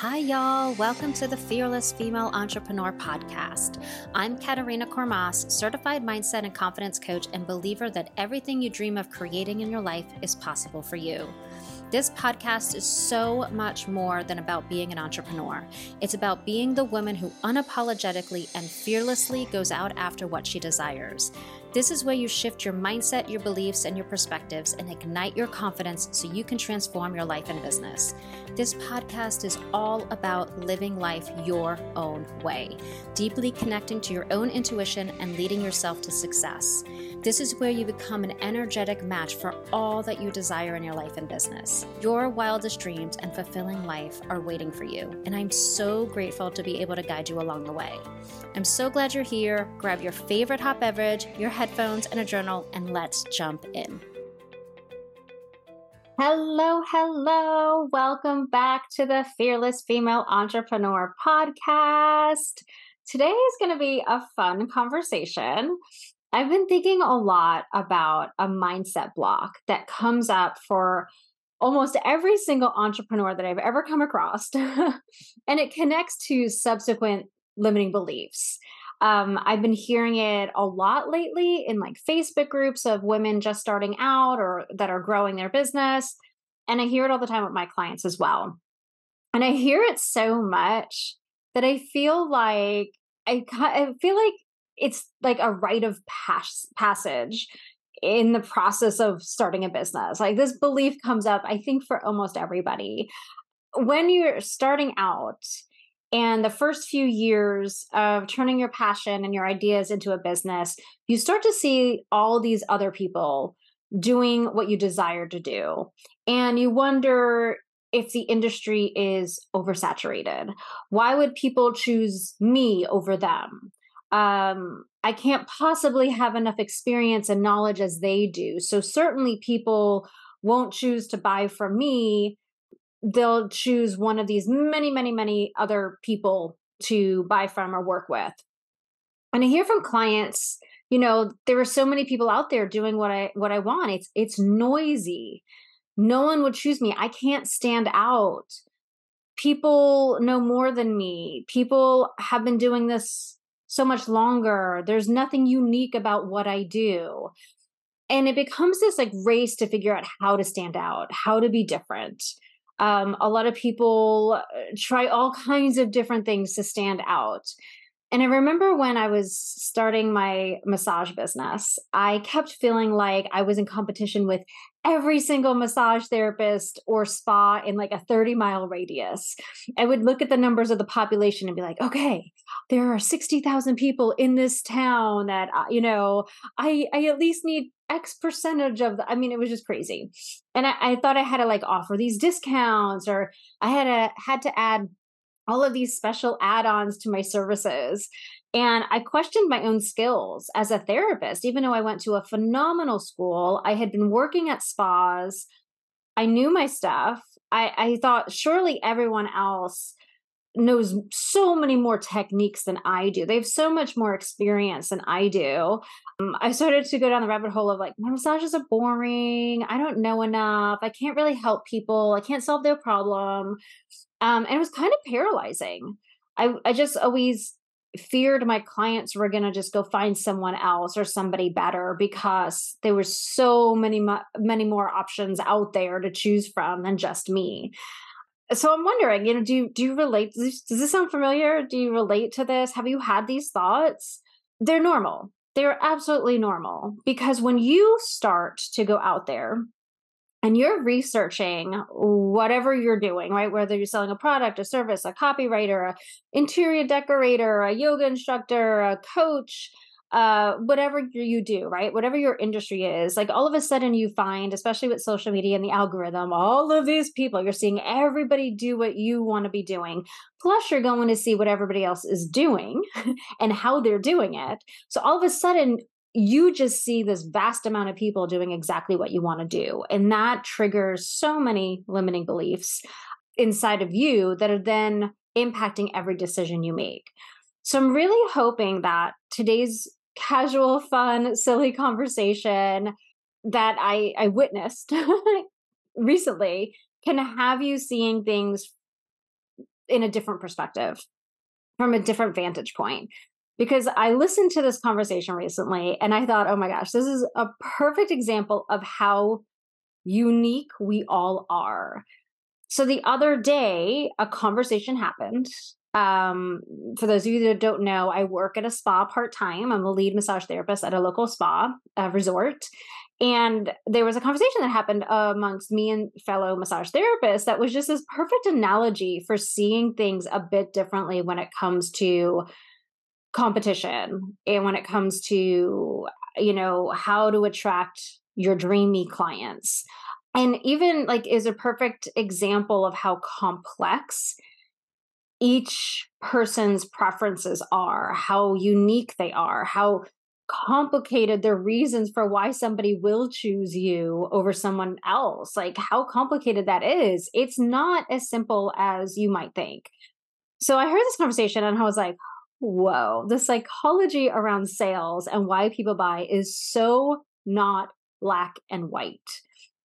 Hi, y'all. Welcome to the Fearless Female Entrepreneur Podcast. I'm Katerina Kormas, certified mindset and confidence coach, and believer that everything you dream of creating in your life is possible for you. This podcast is so much more than about being an entrepreneur. It's about being the woman who unapologetically and fearlessly goes out after what she desires. This is where you shift your mindset, your beliefs, and your perspectives and ignite your confidence so you can transform your life and business. This podcast is all about living life your own way, deeply connecting to your own intuition and leading yourself to success. This is where you become an energetic match for all that you desire in your life and business. Your wildest dreams and fulfilling life are waiting for you, and I'm so grateful to be able to guide you along the way. I'm so glad you're here. Grab your favorite hot beverage, your headphones, and a journal, and let's jump in. Hello, hello. Welcome back to the Fearless Female Entrepreneur podcast. Today is going to be a fun conversation. I've been thinking a lot about a mindset block that comes up for almost every single entrepreneur that I've ever come across. and it connects to subsequent limiting beliefs. Um, I've been hearing it a lot lately in like Facebook groups of women just starting out or that are growing their business. And I hear it all the time with my clients as well. And I hear it so much that I feel like I, I feel like it's like a rite of pas- passage in the process of starting a business. Like this belief comes up, I think, for almost everybody. When you're starting out, and the first few years of turning your passion and your ideas into a business, you start to see all these other people doing what you desire to do. And you wonder if the industry is oversaturated. Why would people choose me over them? um, I can't possibly have enough experience and knowledge as they do. So certainly people won't choose to buy from me. They'll choose one of these many, many, many other people to buy from or work with. And I hear from clients, you know, there are so many people out there doing what I what I want. It's it's noisy. No one would choose me. I can't stand out. People know more than me. People have been doing this so much longer. There's nothing unique about what I do. And it becomes this like race to figure out how to stand out, how to be different. Um, a lot of people uh, try all kinds of different things to stand out. And I remember when I was starting my massage business, I kept feeling like I was in competition with every single massage therapist or spa in like a 30 mile radius. I would look at the numbers of the population and be like, okay, there are 60,000 people in this town that, uh, you know, I, I at least need X percentage of the, I mean, it was just crazy. And I, I thought I had to like offer these discounts or I had to, had to add all of these special add-ons to my services and I questioned my own skills as a therapist, even though I went to a phenomenal school. I had been working at spas. I knew my stuff. I, I thought surely everyone else knows so many more techniques than I do. They have so much more experience than I do. Um, I started to go down the rabbit hole of like, my massages are boring. I don't know enough. I can't really help people. I can't solve their problem. Um, and it was kind of paralyzing. I, I just always feared my clients were going to just go find someone else or somebody better because there were so many many more options out there to choose from than just me so i'm wondering you know do you do you relate does this, does this sound familiar? Do you relate to this? Have you had these thoughts? They're normal. They're absolutely normal because when you start to go out there and you're researching whatever you're doing, right? Whether you're selling a product, a service, a copywriter, a interior decorator, a yoga instructor, a coach, uh, whatever you do, right? Whatever your industry is, like all of a sudden you find, especially with social media and the algorithm, all of these people, you're seeing everybody do what you want to be doing. Plus, you're going to see what everybody else is doing and how they're doing it. So all of a sudden, you just see this vast amount of people doing exactly what you want to do. And that triggers so many limiting beliefs inside of you that are then impacting every decision you make. So I'm really hoping that today's casual, fun, silly conversation that I, I witnessed recently can have you seeing things in a different perspective, from a different vantage point. Because I listened to this conversation recently and I thought, oh my gosh, this is a perfect example of how unique we all are. So the other day, a conversation happened. Um, for those of you that don't know, I work at a spa part time. I'm a lead massage therapist at a local spa uh, resort. And there was a conversation that happened amongst me and fellow massage therapists that was just this perfect analogy for seeing things a bit differently when it comes to competition and when it comes to, you know, how to attract your dreamy clients and even like is a perfect example of how complex each person's preferences are, how unique they are, how complicated the reasons for why somebody will choose you over someone else, like how complicated that is. It's not as simple as you might think. So I heard this conversation and I was like, whoa, the psychology around sales and why people buy is so not black and white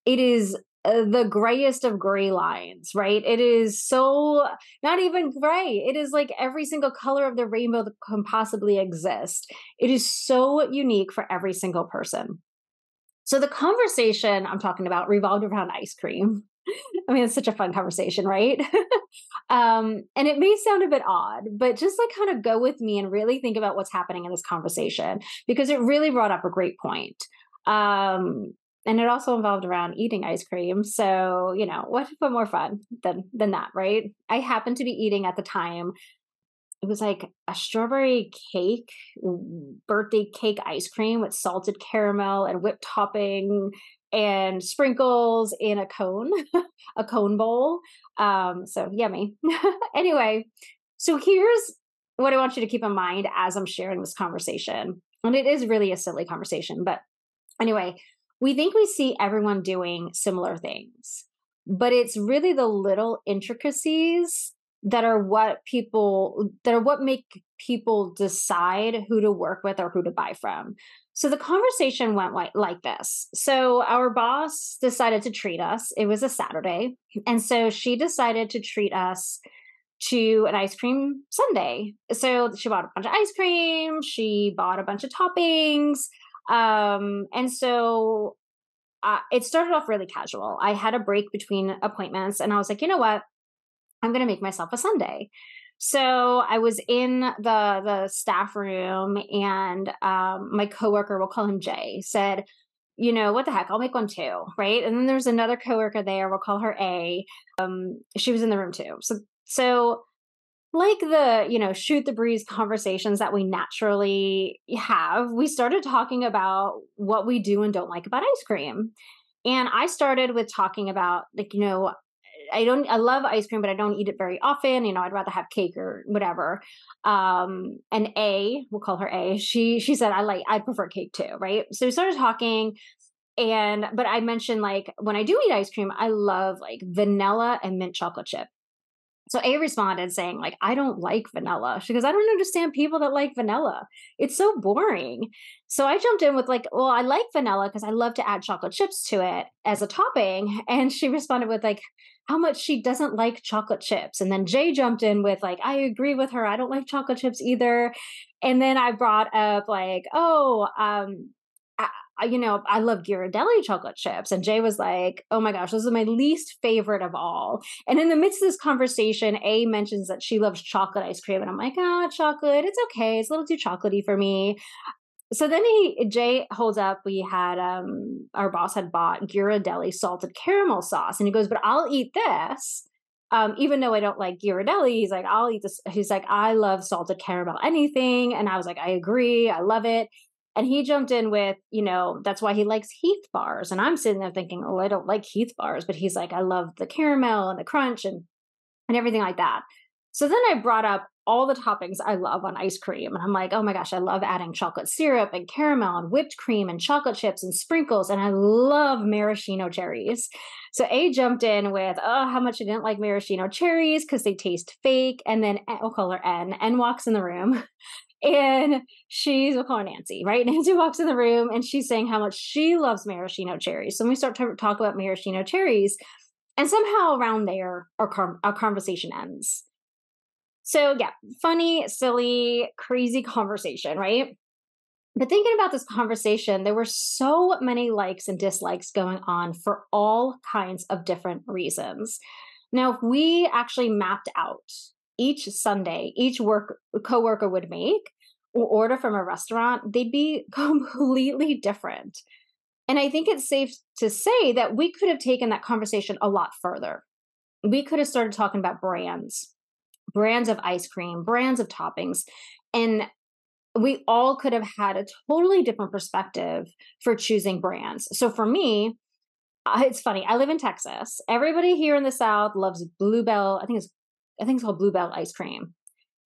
it is the grayest of gray lines, right? It is so not even gray. It is like every single color of the rainbow that can possibly exist. It is so unique for every single person. So the conversation I'm talking about revolved around ice cream. I mean, it's such a fun conversation, right? um, and it may sound a bit odd, but just like kind of go with me and really think about what's happening in this conversation because it really brought up a great point. Um, and it also involved around eating ice cream. So, you know, what what more fun than than that, right? I happened to be eating at the time. It was like a strawberry cake, birthday cake ice cream with salted caramel and whipped topping and sprinkles in a cone, a cone bowl. Um, so yummy. anyway, so here's what I want you to keep in mind as I'm sharing this conversation. And it is really a silly conversation, but anyway, we think we see everyone doing similar things, but it's really the little intricacies that are what people that are what make people decide who to work with or who to buy from. So the conversation went like, this. So our boss decided to treat us. It was a Saturday, and so she decided to treat us to an ice cream sundae. So she bought a bunch of ice cream, she bought a bunch of toppings, um, and so uh, it started off really casual. I had a break between appointments and I was like, you know what? I'm going to make myself a sundae. So I was in the the staff room and um, my coworker, we'll call him Jay, said, you know, what the heck, I'll make one too, right? And then there's another coworker there, we'll call her A. Um, she was in the room too. So so like the you know shoot the breeze conversations that we naturally have we started talking about what we do and don't like about ice cream. And i started with talking about like you know i don't i love ice cream but i don't eat it very often you know i'd rather have cake or whatever. Um and a we'll call her a she she said i like i prefer cake too right? So we started talking and but i mentioned like when i do eat ice cream i love like vanilla and mint chocolate chip so A responded saying, like, I don't like vanilla. She goes, I don't understand people that like vanilla. It's so boring. So I jumped in with like, well, I like vanilla because I love to add chocolate chips to it as a topping. And she responded with like how much she doesn't like chocolate chips. And then Jay jumped in with like, I agree with her. I don't like chocolate chips either. And then I brought up like, oh, um, you know, I love Ghirardelli chocolate chips. And Jay was like, oh my gosh, this is my least favorite of all. And in the midst of this conversation, A mentions that she loves chocolate ice cream. And I'm like, ah, oh, chocolate, it's okay. It's a little too chocolatey for me. So then he Jay holds up, we had um our boss had bought Ghirardelli salted caramel sauce. And he goes, But I'll eat this. Um, even though I don't like Ghirardelli, he's like, I'll eat this. He's like, I love salted caramel anything. And I was like, I agree. I love it. And he jumped in with, you know, that's why he likes Heath bars. And I'm sitting there thinking, oh, I don't like Heath bars, but he's like, I love the caramel and the crunch and and everything like that. So then I brought up all the toppings I love on ice cream. And I'm like, oh my gosh, I love adding chocolate syrup and caramel and whipped cream and chocolate chips and sprinkles. And I love maraschino cherries. So A jumped in with, oh, how much I didn't like maraschino cherries because they taste fake. And then eh, we'll call her N. N walks in the room and she's we'll call her Nancy, right? Nancy walks in the room and she's saying how much she loves maraschino cherries. So we start to talk about maraschino cherries, and somehow around there, our, our conversation ends. So, yeah, funny, silly, crazy conversation, right? But thinking about this conversation, there were so many likes and dislikes going on for all kinds of different reasons. Now, if we actually mapped out each sundae, each work coworker would make or order from a restaurant, they'd be completely different. And I think it's safe to say that we could have taken that conversation a lot further. We could have started talking about brands, brands of ice cream, brands of toppings. And we all could have had a totally different perspective for choosing brands. So for me, it's funny. I live in Texas. Everybody here in the South loves Blue Bell. I think it's I think it's called Blue Bell ice cream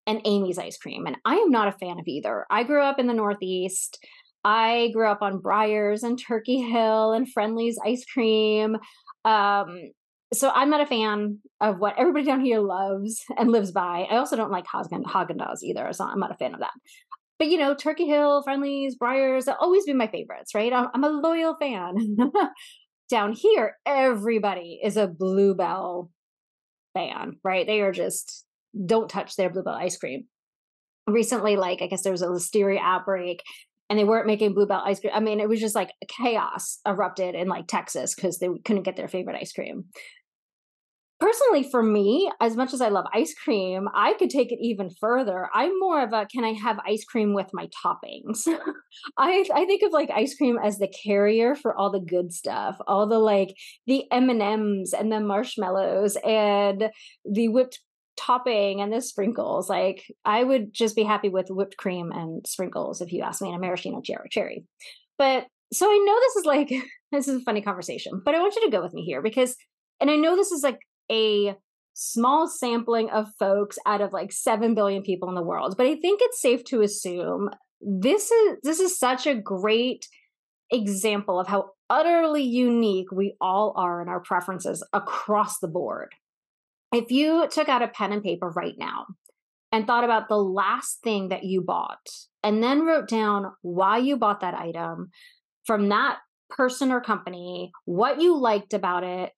and Amy's ice cream. And I am not a fan of either. I grew up in the Northeast. I grew up on Breyers and Turkey Hill and Friendly's ice cream. Um, so I'm not a fan of what everybody down here loves and lives by. I also don't like Haagen Dazs either, so I'm not a fan of that. But you know, Turkey Hill, Friendly's, Breyers, they'll always be my favorites, right? I'm, I'm a loyal fan. down here, everybody is a Blue Bell fan, right? They are just don't touch their Blue Bell ice cream. Recently, like I guess there was a listeria outbreak and they weren't making Blue Bell ice cream. I mean, it was just like chaos erupted in like Texas because they couldn't get their favorite ice cream personally for me as much as i love ice cream i could take it even further i'm more of a can i have ice cream with my toppings i i think of like ice cream as the carrier for all the good stuff all the like the m&ms and the marshmallows and the whipped topping and the sprinkles like i would just be happy with whipped cream and sprinkles if you ask me in a maraschino cherry. But so i know this is like this is a funny conversation but i want you to go with me here because and I know this is like a small sampling of folks out of like 7 billion people in the world but i think it's safe to assume this is this is such a great example of how utterly unique we all are in our preferences across the board if you took out a pen and paper right now and thought about the last thing that you bought and then wrote down why you bought that item from that person or company, what you liked about it,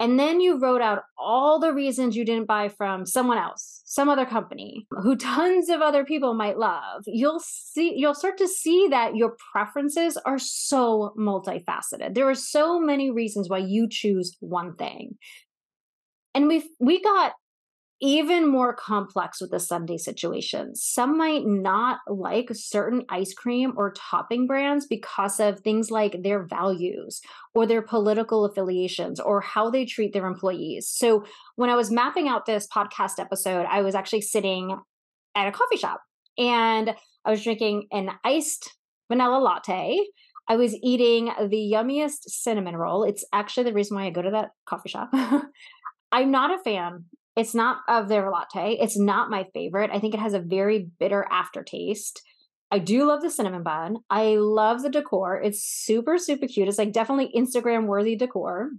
and then you wrote out all the reasons you didn't buy from someone else, some other company who tons of other people might love. You'll see you'll start to see that your preferences are so multifaceted. There are so many reasons why you choose one thing. And we we got even more complex with the sundae situation. Some might not like certain ice cream or topping brands because of things like their values or their political affiliations or how they treat their employees. So, when I was mapping out this podcast episode, I was actually sitting at a coffee shop and I was drinking an iced vanilla latte. I was eating the yummiest cinnamon roll. It's actually the reason why I go to that coffee shop. I'm not a fan it's not of their latte. It's not my favorite. I think it has a very bitter aftertaste. I do love the cinnamon bun. I love the decor. It's super, super cute. It's like definitely Instagram worthy decor.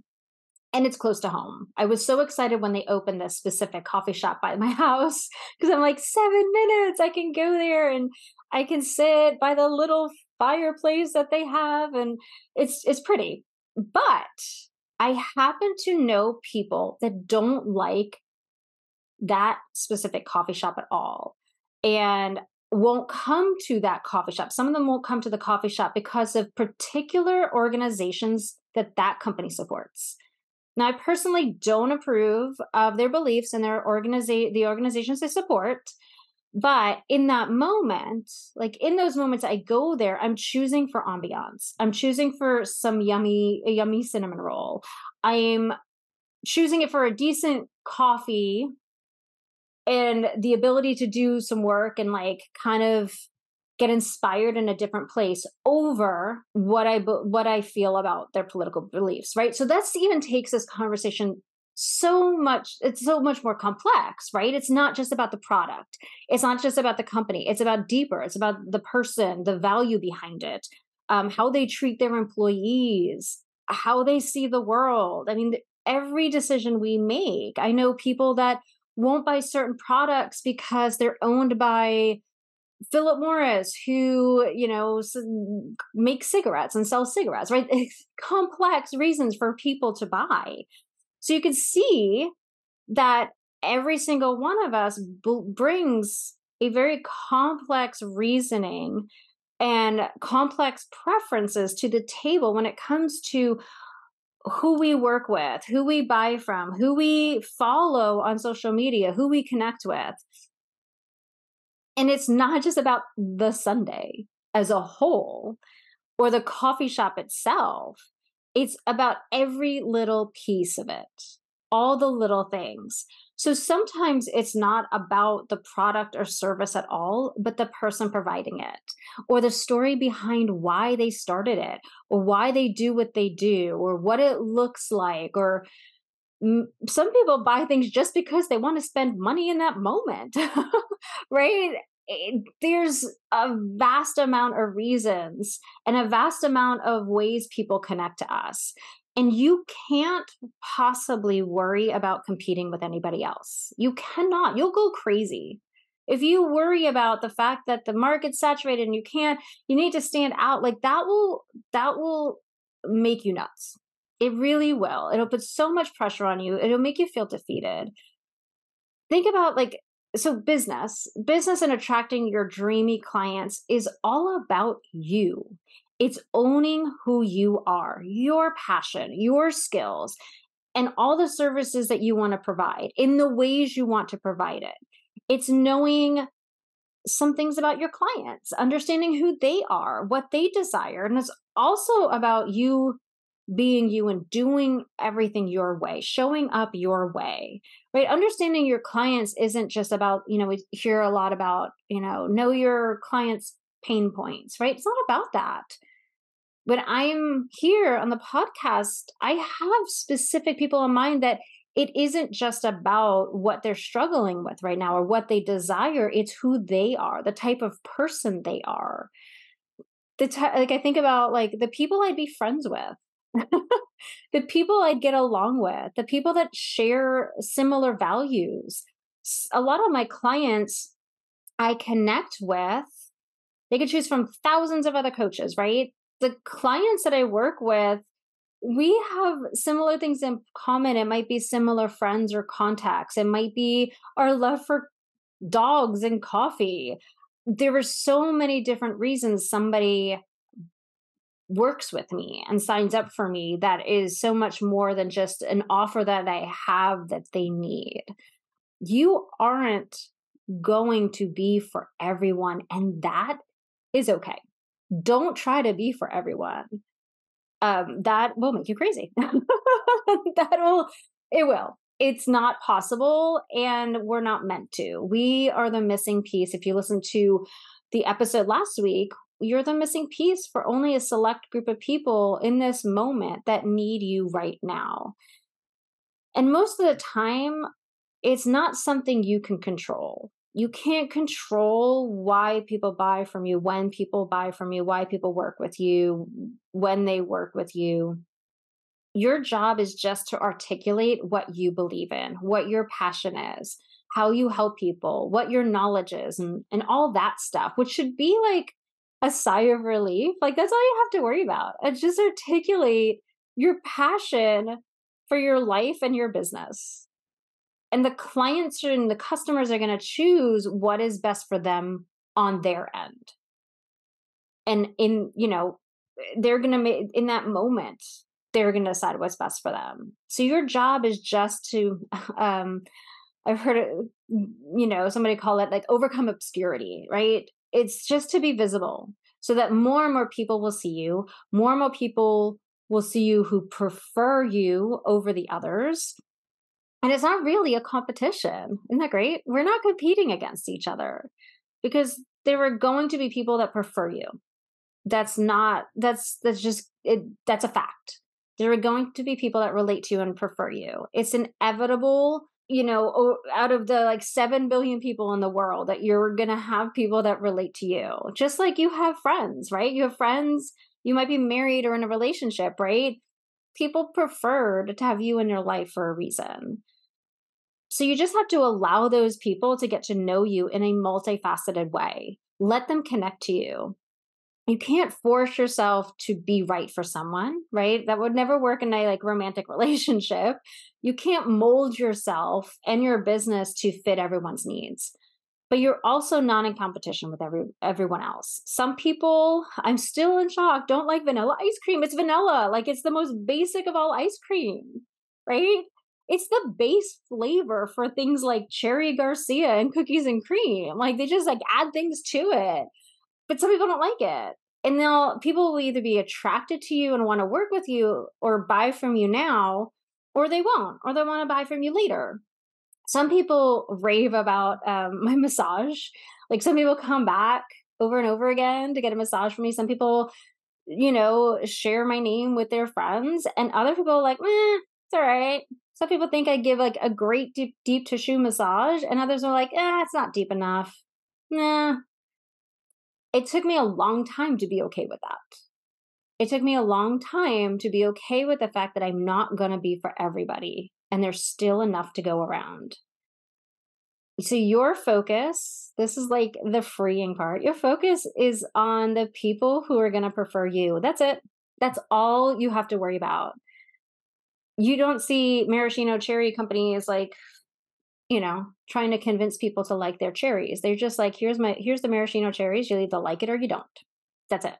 And it's close to home. I was so excited when they opened this specific coffee shop by my house because I'm like, seven minutes, I can go there and I can sit by the little fireplace that they have. And it's it's pretty. But I happen to know people that don't like that specific coffee shop at all and won't come to that coffee shop. Some of them won't come to the coffee shop because of particular organizations that that company supports. Now, I personally don't approve of their beliefs and their organiza- the organizations they support. But in that moment, like in those moments I go there, I'm choosing for ambiance. I'm choosing for some yummy, yummy cinnamon roll. I'm choosing it for a decent coffee and the ability to do some work and like kind of get inspired in a different place over what i what i feel about their political beliefs right so that's even takes this conversation so much it's so much more complex right? It's not just about the product. It's not just about the company. It's about deeper. It's about the person the value behind it um, how they treat their employees how they see the world. I mean every decision we make i know people that won't buy certain products because they're owned by Philip Morris, who, you know, makes cigarettes and sells cigarettes, right? It's complex reasons for people to buy. So you can see that every single one of us b- brings a very complex reasoning and complex preferences to the table when it comes to who we work with, who we buy from, who we follow on social media, who we connect with. And it's not just about the sundae as a whole or the coffee shop itself. It's about every little piece of it, all the little things. So sometimes it's not about the product or service at all, but the person providing it or the story behind why they started it or why they do what they do or what it looks like or some people buy things just because they want to spend money in that moment right Eh, there's a vast amount of reasons and a vast amount of ways people connect to us and you can't possibly worry about competing with anybody else. You cannot. You'll go crazy. If you worry about the fact that the market's saturated and you can't, you need to stand out, like that will that will make you nuts. It really will. It'll put so much pressure on you. It'll make you feel defeated. Think about like so business, business and attracting your dreamy clients is all about you. It's owning who you are, your passion, your skills, and all the services that you want to provide in the ways you want to provide it. It's knowing some things about your clients, understanding who they are, what they desire. And it's also about you being you and doing everything your way, showing up your way, right? Understanding your clients isn't just about, you know, we hear a lot about, you know, know your clients' pain points, right? It's not about that when I'm here on the podcast, I have specific people in mind that it isn't just about what they're struggling with right now or what they desire, it's who they are, the type of person they are. The t- like I think about like the people I'd be friends with. The people I'd get along with, the people that share similar values. A lot of my clients I connect with, they could choose from thousands of other coaches, right? the clients that I work with, we have similar things in common. It might be similar friends or contacts. It might be our love for dogs and coffee. There are so many different reasons somebody works with me and signs up for me that is so much more than just an offer that I have that they need. You aren't going to be for everyone, and that is okay don't try to be for everyone. Um, that will make you crazy. that will, it will. It's not possible, and we're not meant to. We are the missing piece. If you listen to the episode last week, you're the missing piece for only a select group of people in this moment that need you right now. And most of the time, it's not something you can control you can't control why people buy from you, when people buy from you, why people work with you, when they work with you. Your job is just to articulate what you believe in, what your passion is, how you help people, what your knowledge is, and, and all that stuff, which should be like a sigh of relief. Like that's all you have to worry about. And just articulate your passion for your life and your business and the clients and the customers are going to choose what is best for them on their end and in you know they're going to make in that moment they're going to decide what's best for them so your job is just to um i've heard it you know somebody call it like overcome obscurity right it's just to be visible so that more and more people will see you more and more people will see you who prefer you over the others and it's not really a competition. Isn't that great? We're not competing against each other because there are going to be people that prefer you. That's not, that's, that's just, it, that's a fact. There are going to be people that relate to you and prefer you. It's inevitable, you know, out of the like 7 billion people in the world that you're going to have people that relate to you. Just like you have friends, right? You have friends, you might be married or in a relationship, right? People prefer to have you in your life for a reason. So you just have to allow those people to get to know you in a multifaceted way. Let them connect to you. You can't force yourself to be right for someone, right? That would never work in a like romantic relationship. You can't mold yourself and your business to fit everyone's needs. But you're also not in competition with every everyone else. Some people, I'm still in shock, don't like vanilla ice cream. It's vanilla. Like it's the most basic of all ice cream, right? It's the base flavor for things like cherry Garcia and cookies and cream. Like they just like add things to it but some people don't like it. And they'll people will either be attracted to you and want to work with you or buy from you now or they won't or they want to buy from you later. Some people rave about um, my massage. Like some people come back over and over again to get a massage from me. Some people you know share my name with their friends and other people are like eh, it's all right some people think i give like a great deep deep tissue massage and others are like eh, it's not deep enough. Nah it took me a long time to be okay with that. It took me a long time to be okay with the fact that I'm not going to be for everybody and there's still enough to go around. So, your focus, this is like the freeing part. Your focus is on the people who are going to prefer you. That's it. That's all you have to worry about. You don't see maraschino cherry companies like you know, trying to convince people to like their cherries. They're just like, here's my here's the maraschino cherries. You either like it or you don't. That's it.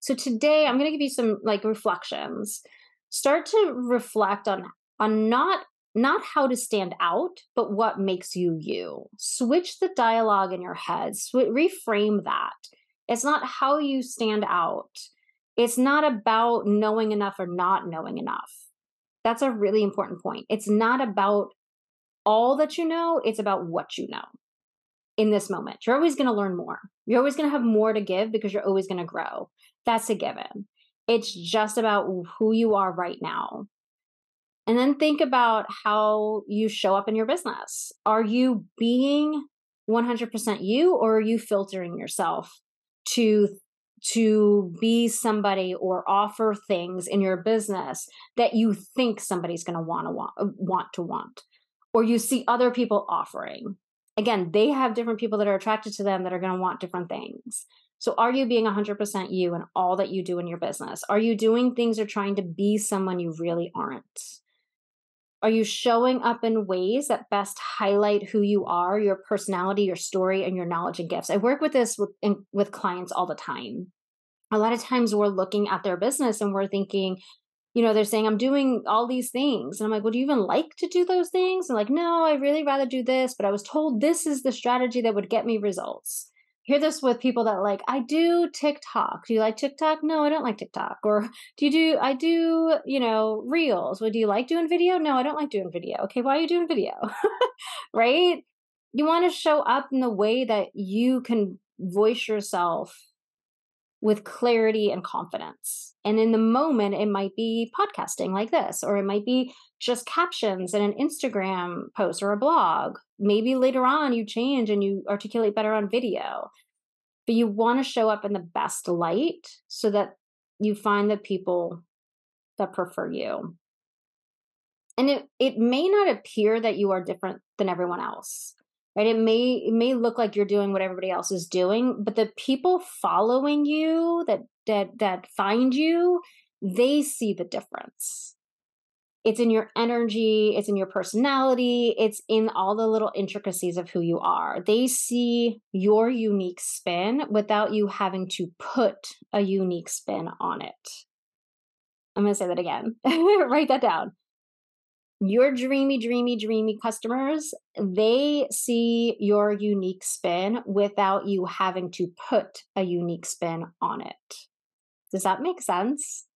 So today I'm going to give you some like reflections. Start to reflect on on not not how to stand out, but what makes you you. Switch the dialogue in your head. Sw- reframe that. It's not how you stand out. It's not about knowing enough or not knowing enough. That's a really important point. It's not about all that you know, it's about what you know in this moment. You're always going to learn more. You're always going to have more to give because you're always going to grow. That's a given. It's just about who you are right now. And then think about how you show up in your business. Are you being 100% you or are you filtering yourself to to be somebody or offer things in your business that you think somebody's going to want to want want to want or you see other people offering. Again, they have different people that are attracted to them that are going to want different things. So, are you being 100% you in all that you do in your business? Are you doing things or trying to be someone you really aren't? Are you showing up in ways that best highlight who you are, your personality, your story, and your knowledge and gifts? I work with this with, in, with clients all the time. A lot of times we're looking at their business and we're thinking, you know, they're saying, I'm doing all these things. And I'm like, would you even like to do those things? And like, no, I really rather do this, but I was told this is the strategy that would get me results. hear this with people that like, I do TikTok. Do you like TikTok? No, I don't like TikTok. Or do you do, I do, you know, reels. Well, do you like doing video? No, I don't like doing video. Okay, why are you doing video? right? You want to show up in the way that you can voice yourself with clarity and confidence. And in the moment, it might be podcasting like this, or it might be just captions in an Instagram post or a blog. Maybe later on you change and you articulate better on video. But you want to show up in the best light so that you find the people that prefer you. And it, it may not appear that you are different than everyone else right? It may it may look like you're doing what everybody else is doing but the people following you that that that find you they see the difference. It's in your energy it's in your personality it's in all the little intricacies of who you are. They see your unique spin without you having to put a unique spin on it. I'm going to say that again. Write that down your dreamy, dreamy, dreamy customers, they see your unique spin without you having to put a unique spin on it. Does that make sense?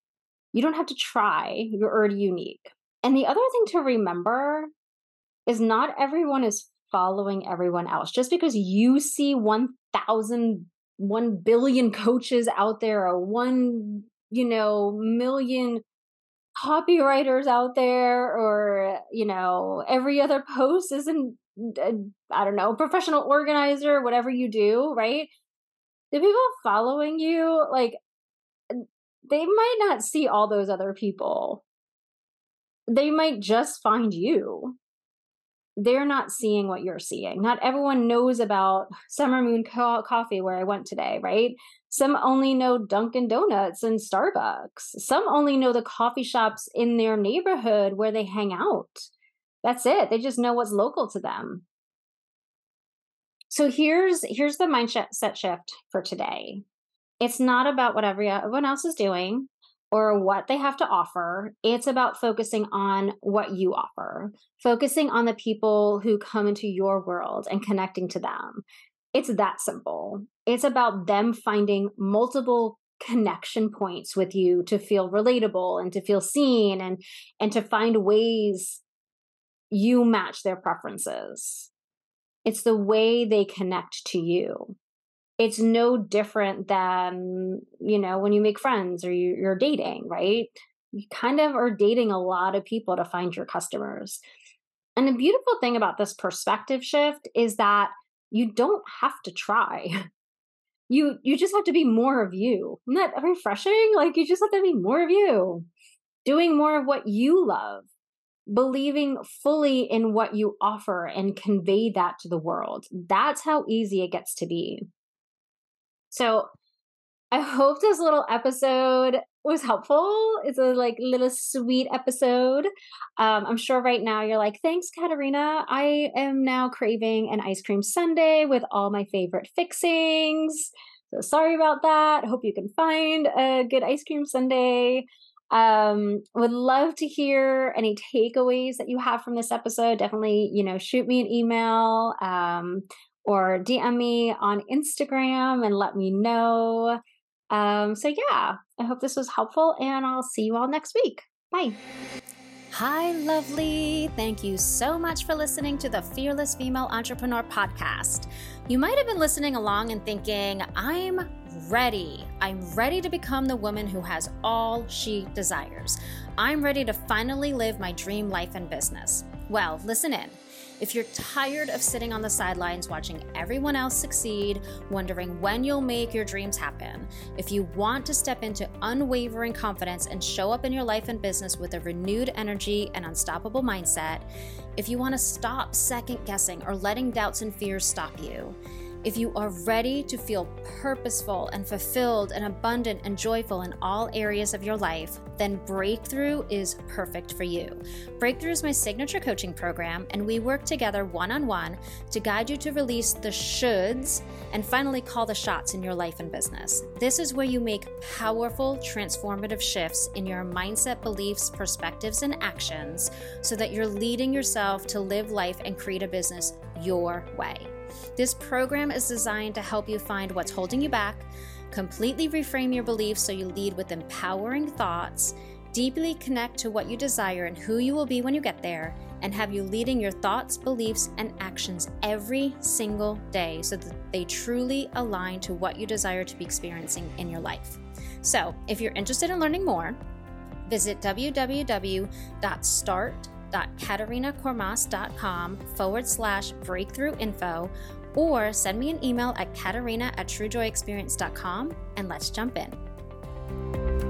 You don't have to try, you're already unique. And the other thing to remember is not everyone is following everyone else. Just because you see 1,000, 1 billion coaches out there or 1, you know, million copywriters out there or you know every other post isn't i don't know professional organizer whatever you do right the people following you like they might not see all those other people they might just find you they're not seeing what you're seeing. Not everyone knows about Summer Moon Co- Coffee where I went today, right? Some only know Dunkin' Donuts and Starbucks. Some only know the coffee shops in their neighborhood where they hang out. That's it. They just know what's local to them. So here's here's the mindset shift for today. It's not about what everyone else is doing or what they have to offer. It's about focusing on what you offer, focusing on the people who come into your world and connecting to them. It's that simple. It's about them finding multiple connection points with you to feel relatable and to feel seen and and to find ways you match their preferences. It's the way they connect to you. It's no different than you know when you make friends or you, you're dating right? You kind of are dating a lot of people to find your customers. And the beautiful thing about this perspective shift is that you don't have to try you you just have to be more of you. Isn't that refreshing? Like you just have to be more of you. Doing more of what you love. Believing fully in what you offer and convey that to the world. That's how easy it gets to be. So I hope this little episode was helpful. It's a like little sweet episode. Um, I'm sure right now you're like, thanks, Katerina. I am now craving an ice cream sundae with all my favorite fixings. So sorry about that. Hope you can find a good ice cream sundae. Um, would love to hear any takeaways that you have from this episode. Definitely, you know, shoot me an email. Um, or DM me on Instagram and let me know. Um, so, yeah, I hope this was helpful and I'll see you all next week. Bye. Hi, lovely. Thank you so much for listening to the Fearless Female Entrepreneur podcast. You might have been listening along and thinking, I'm ready. I'm ready to become the woman who has all she desires. I'm ready to finally live my dream life and business. Well, listen in. If you're tired of sitting on the sidelines watching everyone else succeed, wondering when you'll make your dreams happen, if you want to step into unwavering confidence and show up in your life and business with a renewed energy and unstoppable mindset, if you want to stop second guessing or letting doubts and fears stop you, if you are ready to feel purposeful and fulfilled and abundant and joyful in all areas of your life, then Breakthrough is perfect for you. Breakthrough is my signature coaching program, and we work together one on one to guide you to release the shoulds and finally call the shots in your life and business. This is where you make powerful, transformative shifts in your mindset, beliefs, perspectives, and actions so that you're leading yourself to live life and create a business your way. This program is designed to help you find what's holding you back, completely reframe your beliefs so you lead with empowering thoughts, deeply connect to what you desire and who you will be when you get there, and have you leading your thoughts, beliefs, and actions every single day so that they truly align to what you desire to be experiencing in your life. So, if you're interested in learning more, visit www.start www.katerinakormas.com forward slash breakthrough info or send me an email at katerina at truejoyexperience.com and let's jump in.